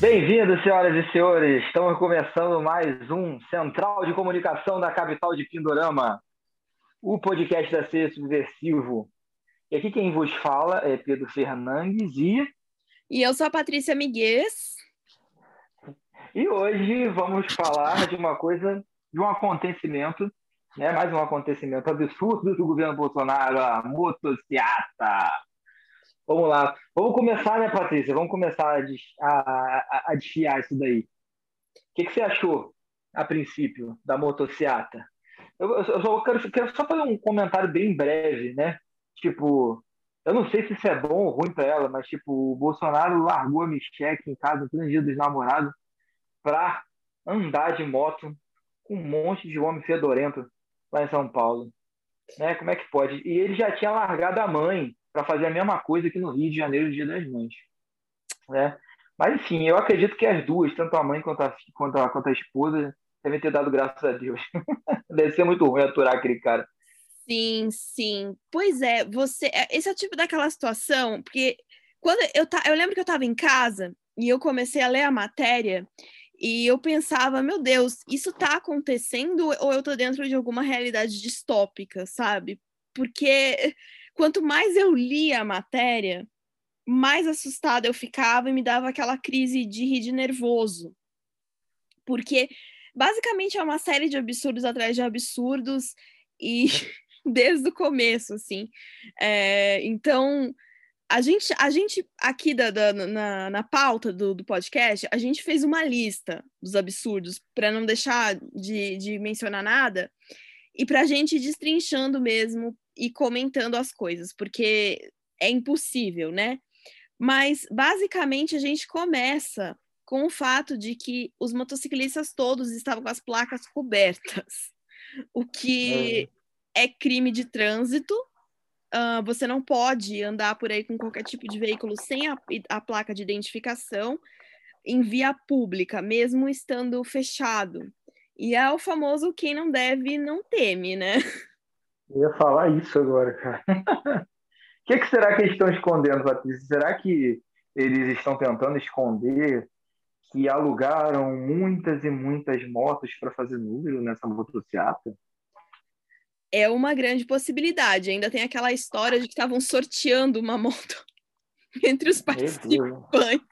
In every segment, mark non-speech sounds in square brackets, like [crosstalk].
Bem-vindos, senhoras e senhores. Estamos começando mais um Central de Comunicação da capital de Pindorama, o podcast da Ser Subversivo. E aqui quem vos fala é Pedro Fernandes e. E eu sou a Patrícia Miguez. E hoje vamos falar de uma coisa, de um acontecimento, né? mais um acontecimento absurdo do governo Bolsonaro, a motociata. Vamos lá. Vamos começar, né, Patrícia? Vamos começar a, a, a desfiar isso daí. O que, que, você achou, a princípio, da motociata? Eu, eu só quero, quero só fazer um comentário bem breve, né? Tipo, eu não sei se isso é bom ou ruim para ela, mas tipo, o Bolsonaro largou a Michelle em casa no dia dos namorados para andar de moto com um monte de homem fedorento lá em São Paulo. Né? Como é que pode? E ele já tinha largado a mãe para fazer a mesma coisa aqui no Rio de Janeiro, Dia das Mães. Né? Mas, enfim, eu acredito que as duas, tanto a mãe quanto a, quanto a, quanto a esposa, devem ter dado graças a Deus. [laughs] Deve ser muito ruim aturar aquele cara. Sim, sim. Pois é, você. É, esse é o tipo daquela situação, porque quando eu, tá, eu lembro que eu estava em casa e eu comecei a ler a matéria e eu pensava, meu Deus, isso está acontecendo ou eu estou dentro de alguma realidade distópica, sabe? Porque quanto mais eu lia a matéria, mais assustada eu ficava e me dava aquela crise de rir de nervoso. Porque basicamente é uma série de absurdos atrás de absurdos e [laughs] desde o começo, assim. É, então, a gente, a gente aqui da, da na, na pauta do, do podcast, a gente fez uma lista dos absurdos para não deixar de, de mencionar nada e para a gente ir destrinchando mesmo e comentando as coisas, porque é impossível, né? Mas basicamente a gente começa com o fato de que os motociclistas todos estavam com as placas cobertas, [laughs] o que é crime de trânsito. Uh, você não pode andar por aí com qualquer tipo de veículo sem a, a placa de identificação em via pública, mesmo estando fechado. E é o famoso quem não deve não teme, né? [laughs] Eu ia falar isso agora, cara. O [laughs] que, que, será que eles estão escondendo, Patrícia? Será que eles estão tentando esconder que alugaram muitas e muitas motos para fazer número nessa motocicleta? é uma grande possibilidade. Ainda tem aquela história de que estavam sorteando uma moto [laughs] entre os participantes.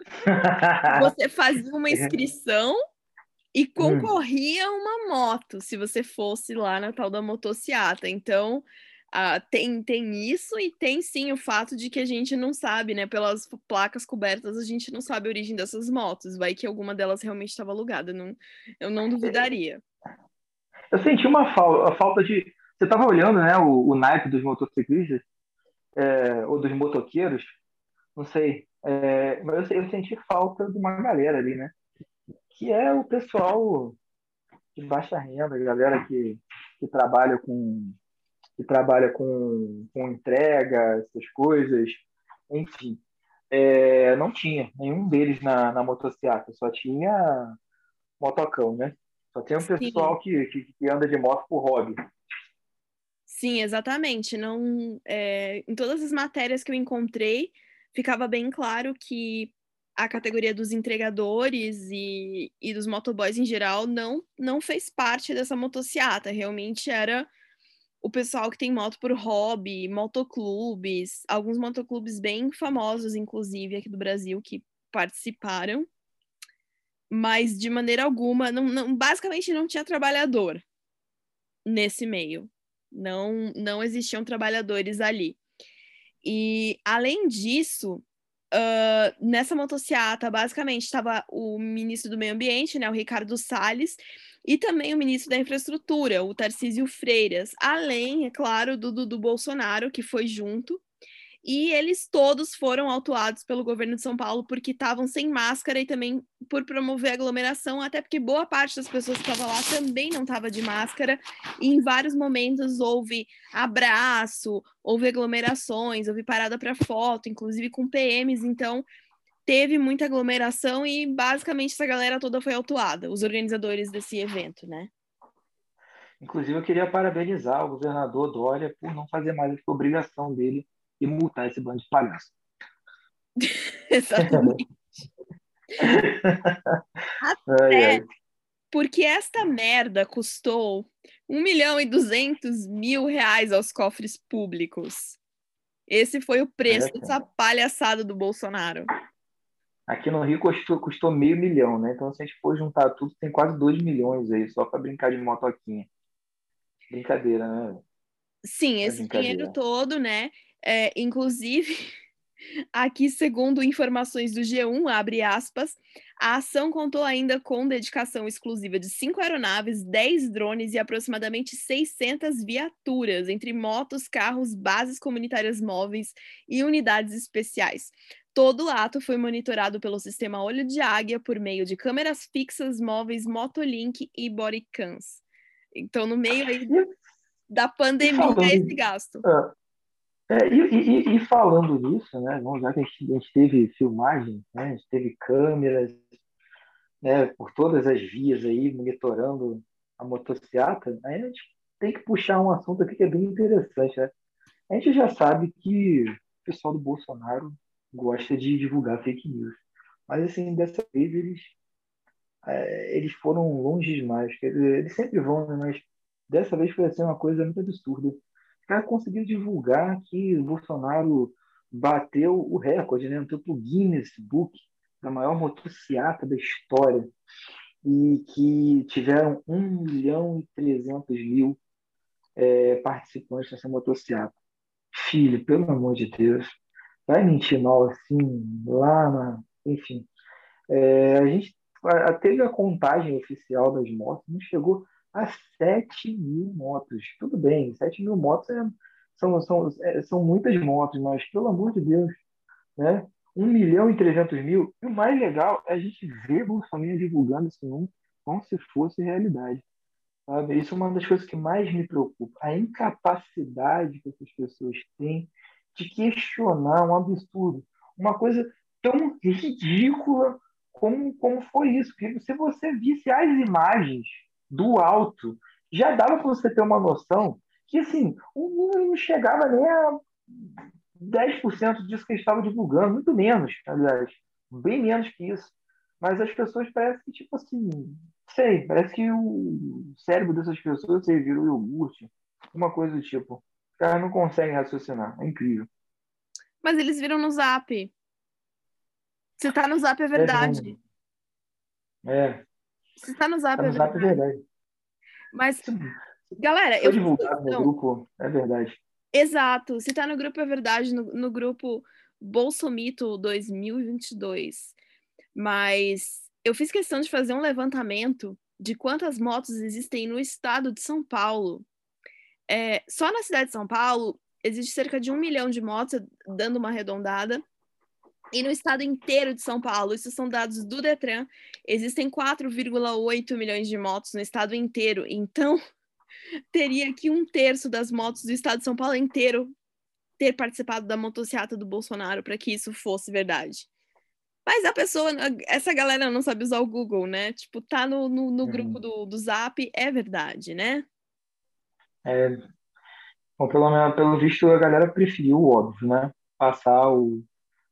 [laughs] você fazia uma inscrição e hum. concorria a uma moto se você fosse lá na tal da motociata. Então, uh, tem, tem isso e tem sim o fato de que a gente não sabe, né? Pelas placas cobertas, a gente não sabe a origem dessas motos. Vai que alguma delas realmente estava alugada. Não, eu não duvidaria eu senti uma falta, a falta de. Você estava olhando, né, o, o naipe dos motociclistas, é, ou dos motoqueiros, não sei, é, mas eu, eu, senti falta de uma galera ali, né? Que é o pessoal de baixa renda, a galera que, que trabalha com que trabalha com, com entrega, essas coisas, enfim. É, não tinha nenhum deles na, na motocicleta, só tinha motocão, né? Só tem um pessoal que, que, que, anda de moto por hobby. Sim, exatamente. Não, é, em todas as matérias que eu encontrei, ficava bem claro que a categoria dos entregadores e, e dos motoboys em geral não, não fez parte dessa motociata. Realmente era o pessoal que tem moto por hobby, motoclubes, alguns motoclubes bem famosos, inclusive, aqui do Brasil, que participaram mas de maneira alguma, não, não, basicamente não tinha trabalhador nesse meio. Não, não existiam trabalhadores ali. E, além disso, uh, nessa motociata, basicamente, estava o ministro do Meio Ambiente, né, o Ricardo Salles, e também o ministro da Infraestrutura, o Tarcísio Freiras, além, é claro, do Dudu Bolsonaro, que foi junto, e eles todos foram autuados pelo governo de São Paulo porque estavam sem máscara e também por promover aglomeração, até porque boa parte das pessoas que estavam lá também não estava de máscara, e em vários momentos houve abraço, houve aglomerações, houve parada para foto, inclusive com PMs, então teve muita aglomeração e basicamente essa galera toda foi autuada, os organizadores desse evento, né? Inclusive, eu queria parabenizar o governador Dória por não fazer mais a obrigação dele e multar esse bando de palhaço. [laughs] Exatamente. [laughs] Até porque esta merda custou 1 milhão e 200 mil reais aos cofres públicos. Esse foi o preço é, dessa palhaçada do Bolsonaro. Aqui no Rio custou, custou meio milhão, né? Então, se a gente for juntar tudo, tem quase 2 milhões aí, só para brincar de motoquinha. Brincadeira, né? Sim, é esse dinheiro todo, né? É, inclusive, [laughs] aqui, segundo informações do G1, abre aspas, a ação contou ainda com dedicação exclusiva de cinco aeronaves, 10 drones e aproximadamente 600 viaturas, entre motos, carros, bases comunitárias móveis e unidades especiais. Todo o ato foi monitorado pelo sistema Olho de Águia por meio de câmeras fixas, móveis, Motolink e bodycams. Então, no meio aí [laughs] da pandemia, falando, esse gasto. É, é, e, e, e, falando nisso, né, já que a gente, a gente teve filmagem, né, a gente teve câmeras né, por todas as vias aí, monitorando a motocicleta, aí a gente tem que puxar um assunto aqui que é bem interessante. Né? A gente já sabe que o pessoal do Bolsonaro gosta de divulgar fake news. Mas, assim, dessa vez eles, é, eles foram longe demais. Eles sempre vão, né? mas dessa vez foi assim, uma coisa muito absurda. Os caras conseguiram divulgar que o Bolsonaro bateu o recorde, né? entrou para o Guinness Book da maior motocicleta da história e que tiveram 1 milhão e 300 mil é, participantes nessa motocicleta. Filho, pelo amor de Deus, vai mentir mal assim, lá na. Enfim. É, a gente teve a contagem oficial das motos, não chegou a 7 mil motos. Tudo bem, 7 mil motos é, são, são, é, são muitas motos, mas pelo amor de Deus, né? 1 milhão e 300 mil. E o mais legal é a gente ver Bolsonaro divulgando esse número como se fosse realidade. Sabe? Isso é uma das coisas que mais me preocupa. A incapacidade que essas pessoas têm de questionar um absurdo. Uma coisa tão ridícula como, como foi isso. Porque se você visse as imagens do alto, já dava para você ter uma noção que assim, o número não chegava nem a 10% disso que eles estavam divulgando, muito menos, aliás, bem menos que isso. Mas as pessoas parecem que, tipo assim, sei, parece que o cérebro dessas pessoas virou iogurte, uma coisa do tipo caras não conseguem raciocinar. É incrível. Mas eles viram no zap. Se tá no zap é verdade. É. Se tá no zap, tá no é, zap verdade. é verdade. Mas, galera, eu. divulgado no grupo, é verdade. Exato. Se tá no grupo é verdade, no, no grupo Bolsomito 2022. Mas eu fiz questão de fazer um levantamento de quantas motos existem no estado de São Paulo. É, só na cidade de São Paulo existe cerca de um milhão de motos, dando uma arredondada. E no estado inteiro de São Paulo, isso são dados do Detran, existem 4,8 milhões de motos no estado inteiro. Então, [laughs] teria que um terço das motos do estado de São Paulo inteiro ter participado da motocicleta do Bolsonaro para que isso fosse verdade. Mas a pessoa, essa galera não sabe usar o Google, né? Tipo, tá no, no, no uhum. grupo do, do Zap, é verdade, né? É, bom, pelo, pelo visto, a galera preferiu o óbvio, né? Passar o,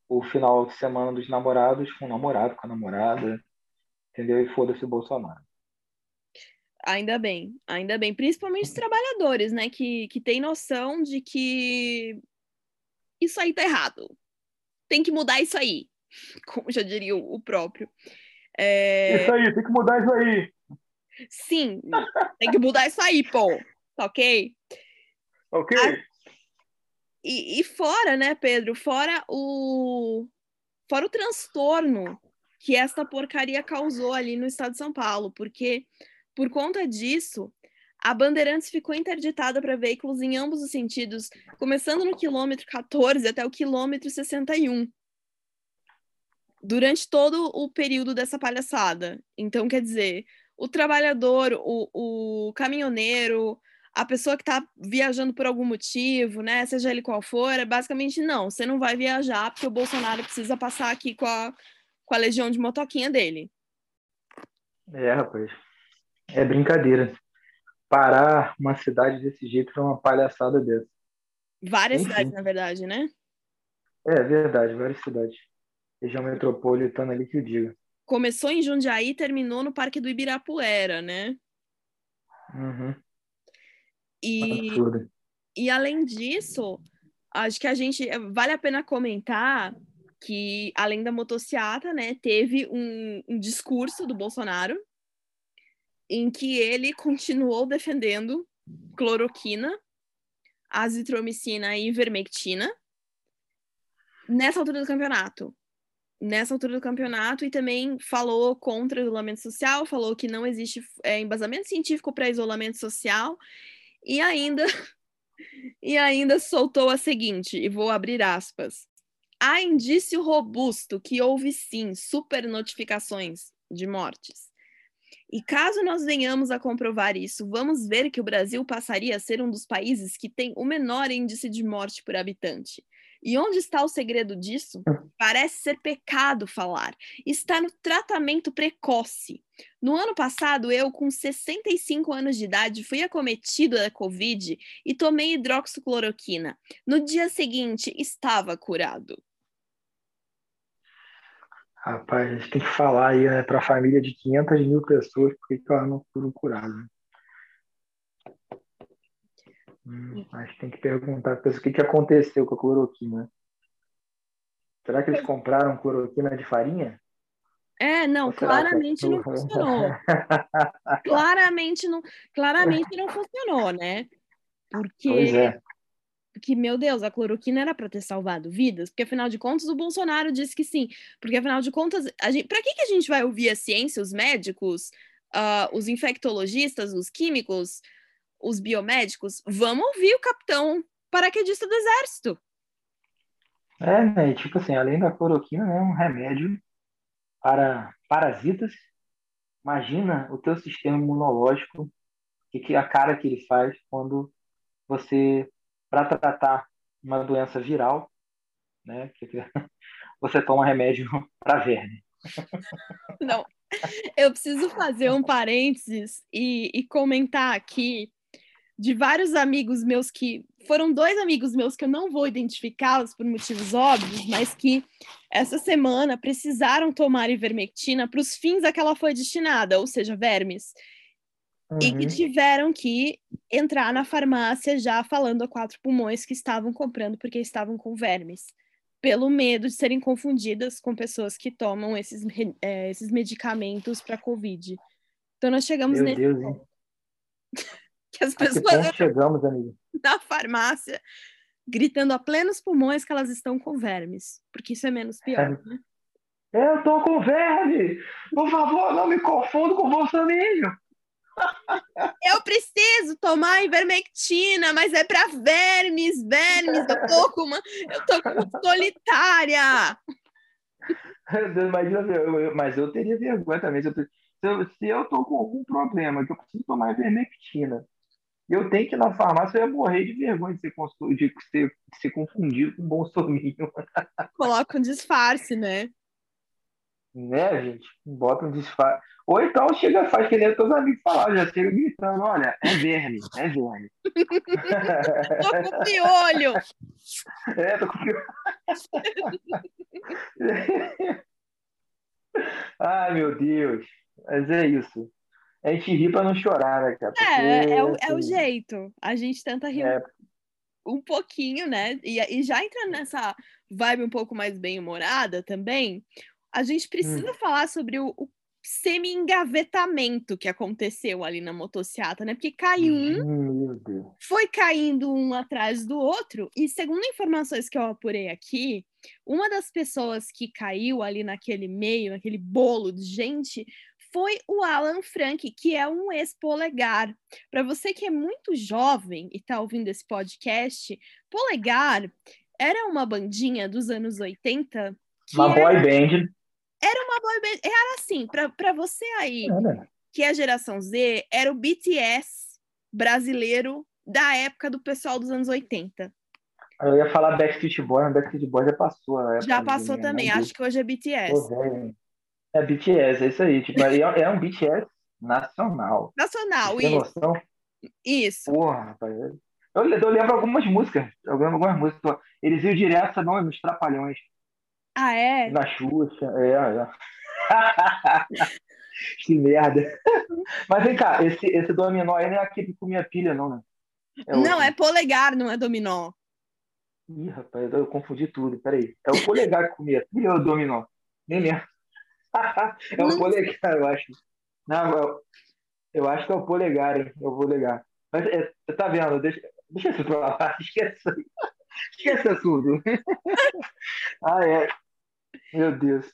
o final de semana dos namorados com o namorado, com a namorada, entendeu? E foda-se o Bolsonaro. Ainda bem, ainda bem. Principalmente os trabalhadores, né? Que, que tem noção de que isso aí tá errado. Tem que mudar isso aí. [laughs] Como já diria o próprio. É... Isso aí, tem que mudar isso aí. Sim, tem que mudar isso aí, pô. Tá ok? [laughs] Ok. E, e fora, né, Pedro? Fora o. Fora o transtorno que esta porcaria causou ali no estado de São Paulo, porque por conta disso, a Bandeirantes ficou interditada para veículos em ambos os sentidos, começando no quilômetro 14 até o quilômetro 61. Durante todo o período dessa palhaçada. Então, quer dizer, o trabalhador, o, o caminhoneiro, a pessoa que está viajando por algum motivo, né, seja ele qual for, é basicamente não, você não vai viajar porque o Bolsonaro precisa passar aqui com a, com a legião de motoquinha dele. É, rapaz. É brincadeira. Parar uma cidade desse jeito é uma palhaçada dessa. Várias Enfim. cidades, na verdade, né? É verdade, várias cidades. Região metropolitana ali que eu diga. começou em Jundiaí e terminou no Parque do Ibirapuera, né? Uhum. E, Absurdo. e além disso, acho que a gente vale a pena comentar que, além da motociata, né, teve um, um discurso do Bolsonaro em que ele continuou defendendo cloroquina, azitromicina e ivermectina nessa altura do campeonato. Nessa altura do campeonato, e também falou contra o isolamento social, falou que não existe é, embasamento científico para isolamento social, e ainda [laughs] e ainda soltou a seguinte, e vou abrir aspas. Há indício robusto que houve sim supernotificações de mortes. E caso nós venhamos a comprovar isso, vamos ver que o Brasil passaria a ser um dos países que tem o menor índice de morte por habitante. E onde está o segredo disso? Parece ser pecado falar. Está no tratamento precoce. No ano passado, eu, com 65 anos de idade, fui acometido da Covid e tomei hidroxicloroquina. No dia seguinte, estava curado. Rapaz, a gente tem que falar aí né, para a família de 500 mil pessoas porque que elas não foram curadas. Hum, acho que tem que perguntar para o que, que aconteceu com a cloroquina. Será que eles compraram cloroquina de farinha? É, não, que- claramente não funcionou. [laughs] Claramente não, claramente não funcionou, né? Porque Pois é. que, meu Deus, a cloroquina era para ter salvado vidas, porque afinal de contas o Bolsonaro disse que sim, porque afinal de contas, a gente, para que, que a gente vai ouvir a ciência, os médicos, ah, os infectologistas, os químicos, os biomédicos? Vamos ouvir o capitão paraquedista do exército. É, né? Tipo assim, além da cloroquina, né, um remédio para parasitas. Imagina o teu sistema imunológico e que a cara que ele faz quando você, para tratar uma doença viral, né, [laughs] você toma remédio [laughs] para verme. Não, eu preciso fazer um parênteses e, e comentar aqui de vários amigos meus que foram dois amigos meus que eu não vou identificá-los por motivos óbvios, mas que essa semana precisaram tomar ivermectina para os fins a que ela foi destinada, ou seja, vermes, e que Uhum. tiveram que entrar na farmácia já falando a quatro pulmões que estavam comprando porque estavam com vermes, pelo medo de serem confundidas com pessoas que tomam esses, eh, esses medicamentos para Covid. Então nós chegamos Meu nesse Deus? Que as A que pessoas ponto chegamos, [laughs] na farmácia gritando a plenos pulmões que elas estão com vermes, porque isso é menos pior, né? Eu tô com verme! Por favor, não me confunda com o Bolsonaro! [laughs] Eu preciso tomar ivermectina, mas é para vermes, vermes. Eu tô com uma, eu tô com solitária. [laughs] Imagina, eu- mas eu teria vergonha também. Se eu, se eu, se eu tô com algum problema, que eu preciso tomar ivermectina, eu tenho que ir na farmácia, eu ia morrer de vergonha de ser, de ser, de ser confundido com um bolsominho. [laughs] Coloca um disfarce, né? Né, gente? Bota um disfarce. Ou então chega, faz que nem os teus amigos falaram, já chega gritando, olha, é verme, é verme. [laughs] Tô com piolho. [laughs] É, tô com Ai, meu Deus. Mas é isso. A gente ri pra não chorar, né, cara? É, é, o, Porque, é o assim, jeito. A gente tenta rir é, um pouquinho, né? E, e já entrando nessa vibe um pouco mais bem-humorada também, a gente precisa falar sobre o, o semi-engavetamento que aconteceu ali na motociata, né? Porque caiu um, hum, foi caindo um atrás do outro, e segundo informações que eu apurei aqui, uma das pessoas que caiu ali naquele meio, naquele bolo de gente, foi o Alan Frank, que é um ex-polegar. Para você que é muito jovem e está ouvindo esse podcast, Polegar era uma bandinha dos anos 80 que Uma era, boy band. era uma boy band. Era assim, para você aí né? que é a geração Z, era o BTS brasileiro da época do pessoal dos anos 80. Eu ia falar Backstreet Boys, mas Backstreet Boys já passou. Já passou de- também, né, acho que hoje é BTS. Pô, velho. É BTS, é isso aí. Tipo, é, é um BTS nacional. Nacional, Tem isso. noção? Isso. Porra, rapaz. Eu, eu lembro algumas músicas. Eu lembro algumas músicas. Eles iam direto, não, nos Trapalhões, Ah, é? na Xuxa. É, é. [laughs] que merda. Mas vem cá, esse, esse dominó aí não é aquele que comia pilha, não, né? É não, é polegar, não é dominó. Ih, rapaz, eu confundi tudo. Peraí. É o polegar que comia pilha ou o dominó? Nem lembro. [laughs] é o polegar, [laughs] eu acho. Não, eu, eu acho que é o polegar, hein? É o polegar. Mas é, tá vendo? Deixa, deixa isso pra lá. [laughs] Esquece, esquece tudo. ah, é. Meu Deus.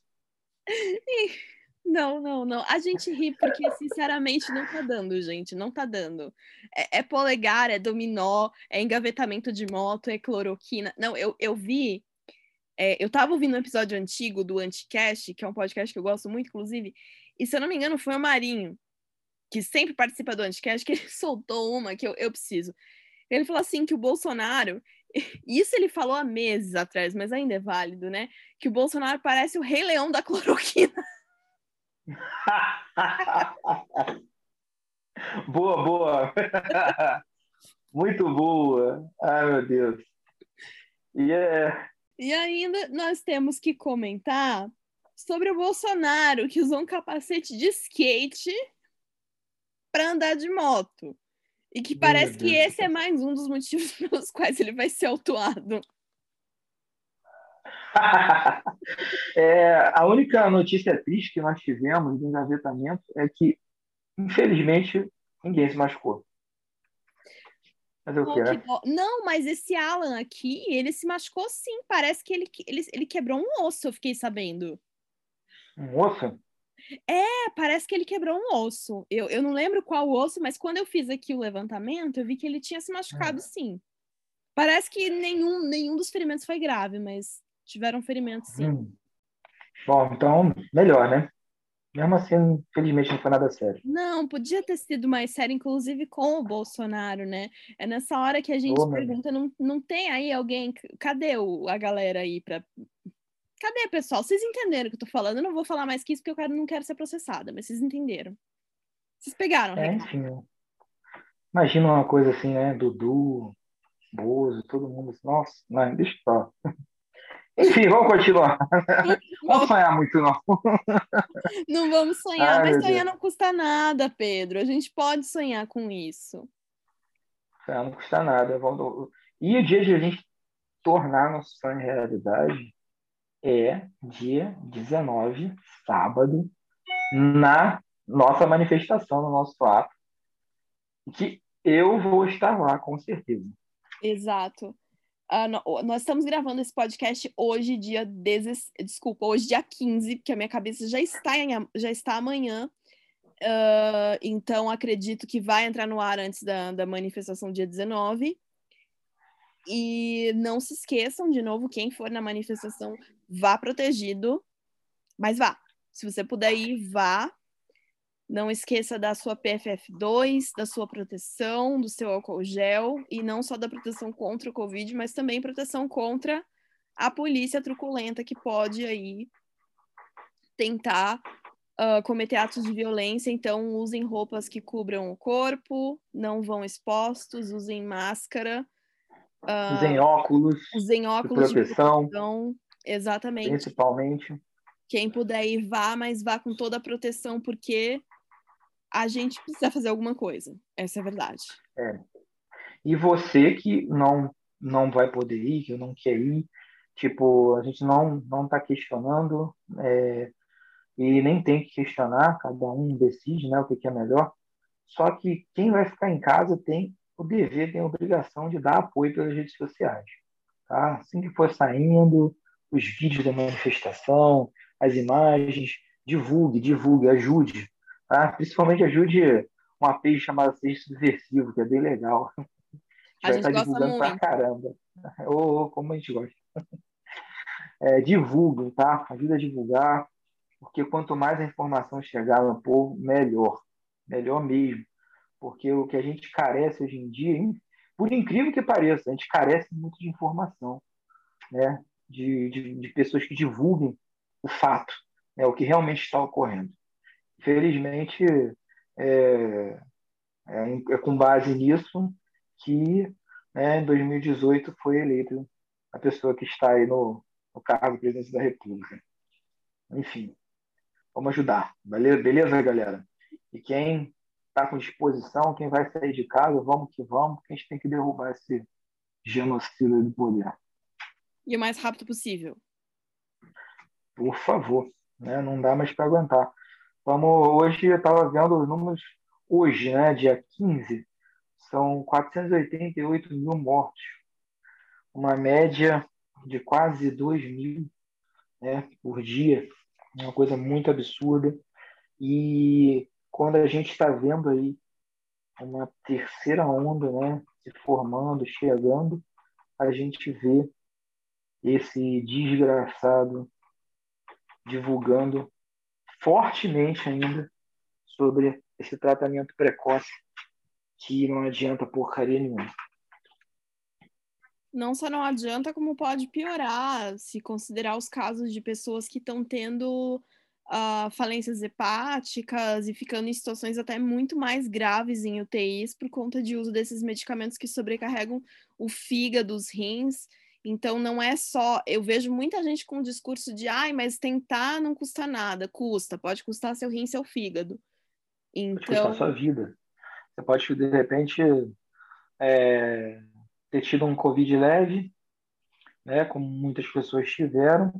Não, não, não. A gente ri porque, sinceramente, não tá dando, gente. Não tá dando. É, é, polegar, é dominó, é engavetamento de moto, é cloroquina. Não, eu, eu vi. É, eu tava ouvindo um episódio antigo do Anticast, que é um podcast que eu gosto muito, inclusive, e se eu não me engano, foi o Marinho, que sempre participa do Anticast, que [laughs] ele soltou uma que eu, eu preciso. Ele falou assim que o Bolsonaro, [laughs] isso ele falou há meses atrás, mas ainda é válido, né? Que o Bolsonaro parece o rei leão da [laughs] cloroquina. boa, boa. Muito boa. Ai, meu Deus. E, é... e ainda nós temos que comentar sobre o Bolsonaro, que usou um capacete de skate para andar de moto. E que parece que esse é mais um dos motivos [laughs] pelos quais ele vai ser autuado. [laughs] é, a única notícia triste que nós tivemos de engavetamento é que, infelizmente, ninguém se machucou. Mas eu quero. Não, mas esse Alan aqui, ele se machucou sim. Parece que ele, ele, ele quebrou um osso, eu fiquei sabendo. Um osso? É, parece que ele quebrou um osso. Eu, eu não lembro qual osso, mas quando eu fiz aqui o levantamento, eu vi que ele tinha se machucado hum. sim. Parece que nenhum, nenhum dos ferimentos foi grave, mas tiveram ferimentos sim. Hum. Bom, então, melhor, né? Mesmo assim, infelizmente não foi nada sério. Não, podia ter sido mais sério, inclusive com o Bolsonaro, né? É nessa hora que a gente pergunta, não, não tem aí alguém, cadê o, a galera aí para Cadê, pessoal? Vocês entenderam o que eu tô falando? Eu não vou falar mais que isso porque eu quero, não quero ser processada, mas vocês entenderam. Vocês pegaram, é, enfim. Imagina uma coisa assim, né? Dudu, Bozo, todo mundo. Nossa, não, deixa eu Enfim, vamos continuar. Vamos sonhar muito, não. Não vamos sonhar, Ai, mas sonhar Deus. não custa nada, Pedro. A gente pode sonhar com isso. Sonhar não custa nada. E o dia de a gente tornar nosso sonho realidade é dia 19, sábado, na nossa manifestação, no nosso ato, que eu vou estar lá, com certeza. Exato. No, nós estamos gravando esse podcast hoje, dia 10, desculpa, hoje dia 15, porque a minha cabeça já está, em, já está amanhã. Uh, então acredito que vai entrar no ar antes da, da manifestação dia 19. E não se esqueçam, de novo, quem for na manifestação, vá protegido, mas vá. Se você puder ir, vá. Não esqueça da sua PFF2, da sua proteção, do seu álcool gel, e não só da proteção contra o Covid, mas também proteção contra a polícia truculenta que pode aí tentar uh, cometer atos de violência. Então, usem roupas que cubram o corpo, não vão expostos, usem máscara Uh, usem óculos. Usem óculos de proteção. De proteção. Exatamente. Principalmente. Quem puder ir, vá, mas vá com toda a proteção, porque a gente precisa fazer alguma coisa. Essa é a verdade. É. E você que não, não vai poder ir, que não quer ir, tipo, a gente não não está questionando é, e nem tem que questionar, cada um decide né, o que, que é melhor. Só que quem vai ficar em casa tem o dever tem a obrigação de dar apoio pelas redes sociais. Tá? Assim que for saindo, os vídeos da manifestação, as imagens, divulgue, divulgue, ajude. Tá? Principalmente ajude uma page chamada Seja Subversivo, que é bem legal. [laughs] A gente vai estar divulgando muito. pra caramba. [laughs] Ou oh, como a gente gosta. [laughs] É, divulguem, tá? Ajuda a divulgar, porque quanto mais a informação chegar no povo, melhor. Melhor mesmo porque o que a gente carece hoje em dia, por incrível que pareça, a gente carece muito de informação, né? de, de, de pessoas que divulguem o fato, né? o que realmente está ocorrendo. Felizmente, é, é, é com base nisso que né, em 2018 foi eleito a pessoa que está aí no, no cargo de presidente da República. Enfim. Vamos ajudar. Beleza, galera? E quem está com disposição, quem vai sair de casa, vamos que vamos, porque a gente tem que derrubar esse genocídio do poder. E o mais rápido possível. Por favor, né? não dá mais para aguentar. Hoje eu estava vendo os números, hoje, né, dia 15, são 488 mil mortos, uma média de quase 2 mil né, por dia, uma coisa muito absurda. E quando a gente está vendo aí uma terceira onda né, se formando, chegando, a gente vê esse desgraçado divulgando fortemente ainda sobre esse tratamento precoce que não adianta porcaria nenhuma. Não só não adianta, como pode piorar, se considerar os casos de pessoas que estão tendo uh, falências hepáticas e ficando em situações até muito mais graves em UTIs por conta de uso desses medicamentos que sobrecarregam o fígado, os rins. Então, não é só. Eu vejo muita gente com o discurso de, ai, mas tentar não custa nada. Custa, pode custar seu rim e seu fígado. Então... Pode custar sua vida. Você pode, de repente, é, ter tido um Covid leve, né, como muitas pessoas tiveram.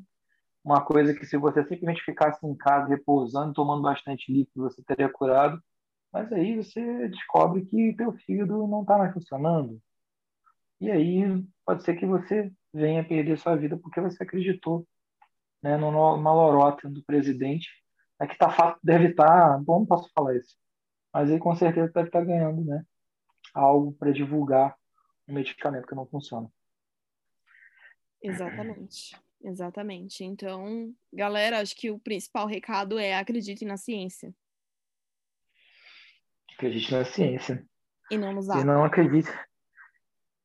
Uma coisa que, se você simplesmente ficasse em casa repousando, tomando bastante líquido, você teria curado. Mas aí você descobre que teu fígado não está mais funcionando. E aí pode ser que você venha perder sua vida porque você acreditou né, numa lorota do presidente. É que tá fato deve estar, tá, bom, não posso falar isso, mas aí com certeza deve estar tá ganhando, né, algo para divulgar um medicamento que não funciona. Exatamente, exatamente. Então, galera, acho que o principal recado é acredite na ciência. Acredite na ciência. E não nos E não acredite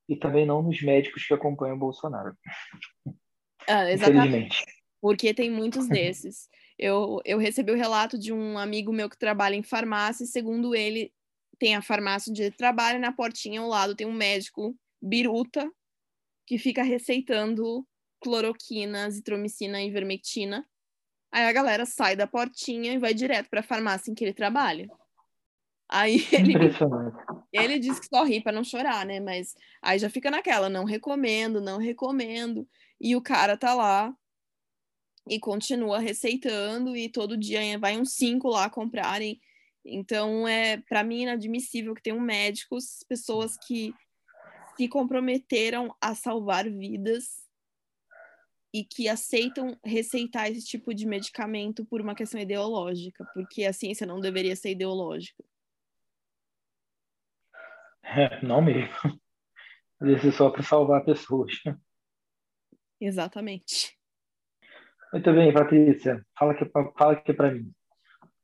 e também não nos médicos que acompanham o Bolsonaro. Ah, exatamente. Porque tem muitos desses. Eu, eu recebi o relato de um amigo meu que trabalha em farmácia, e segundo ele, tem a farmácia onde ele trabalha, e na portinha ao lado tem um médico biruta que fica receitando cloroquina, azitromicina e vermectina. Aí a galera sai da portinha e vai direto para a farmácia em que ele trabalha. Aí ele, ele diz que só ri para não chorar, né? Mas aí já fica naquela, não recomendo, não recomendo. E o cara tá lá e continua receitando e todo dia vai uns cinco lá comprarem. Então é para mim inadmissível que tenham médicos, pessoas que se comprometeram a salvar vidas e que aceitam receitar esse tipo de medicamento por uma questão ideológica, porque a ciência não deveria ser ideológica. É, não mesmo. [laughs] Isso é só para salvar pessoas. Exatamente. Muito bem, Patrícia. Fala aqui, fala aqui para mim.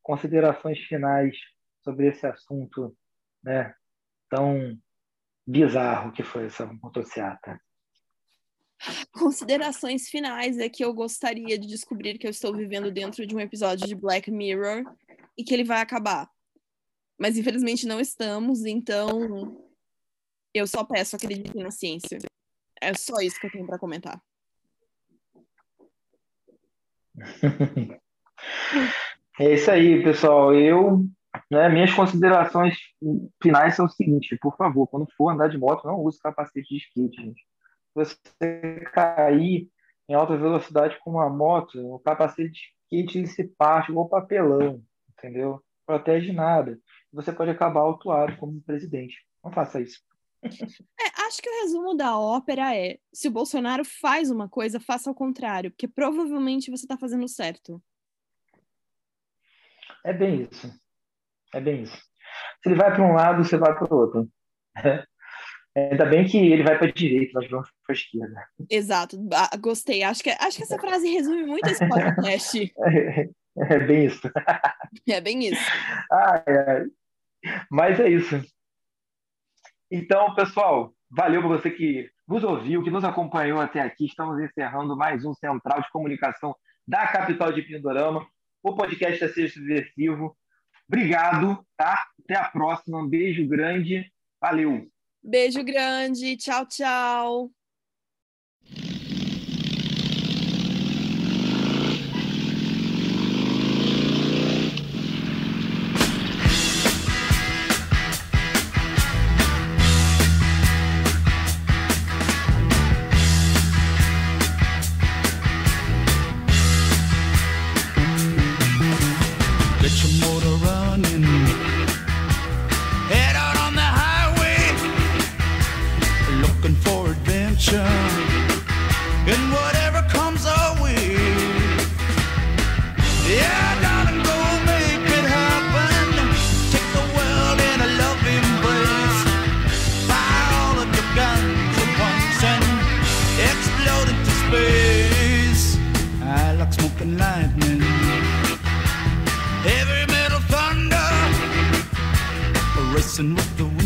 Considerações finais sobre esse assunto né, tão bizarro que foi essa motocicleta. Considerações finais é que eu gostaria de descobrir que eu estou vivendo dentro de um episódio de Black Mirror e que ele vai acabar mas infelizmente não estamos, então eu só peço acreditem na ciência. É só isso que eu tenho para comentar. [laughs] É isso aí, pessoal. Eu, né, minhas considerações finais são o seguinte: por favor, quando for andar de moto, não use capacete de skate, gente. Se você cair em alta velocidade com uma moto, o capacete de skate se parte igual papelão, entendeu? Protege nada você pode acabar autuado como presidente. Não faça isso. [laughs] É, acho que o resumo da ópera é: se o Bolsonaro faz uma coisa, faça ao contrário, porque provavelmente você está fazendo certo. É bem isso. É bem isso. Se ele vai para um lado, você vai para o outro. [laughs] É, ainda bem que ele vai para a direita, nós vamos para a esquerda. Exato, gostei. Acho que, acho que essa frase resume muito esse podcast. [laughs] É, é bem isso. [laughs] É bem isso. Ah. Mas é isso. Então, pessoal, valeu para você que nos ouviu, que nos acompanhou até aqui. Estamos encerrando mais um Central de Comunicação da capital de Pindorama. O podcast é Ser Subversivo. Obrigado, tá? Até a próxima. Um beijo grande. Valeu. Beijo grande. Tchau, tchau. And with the wind.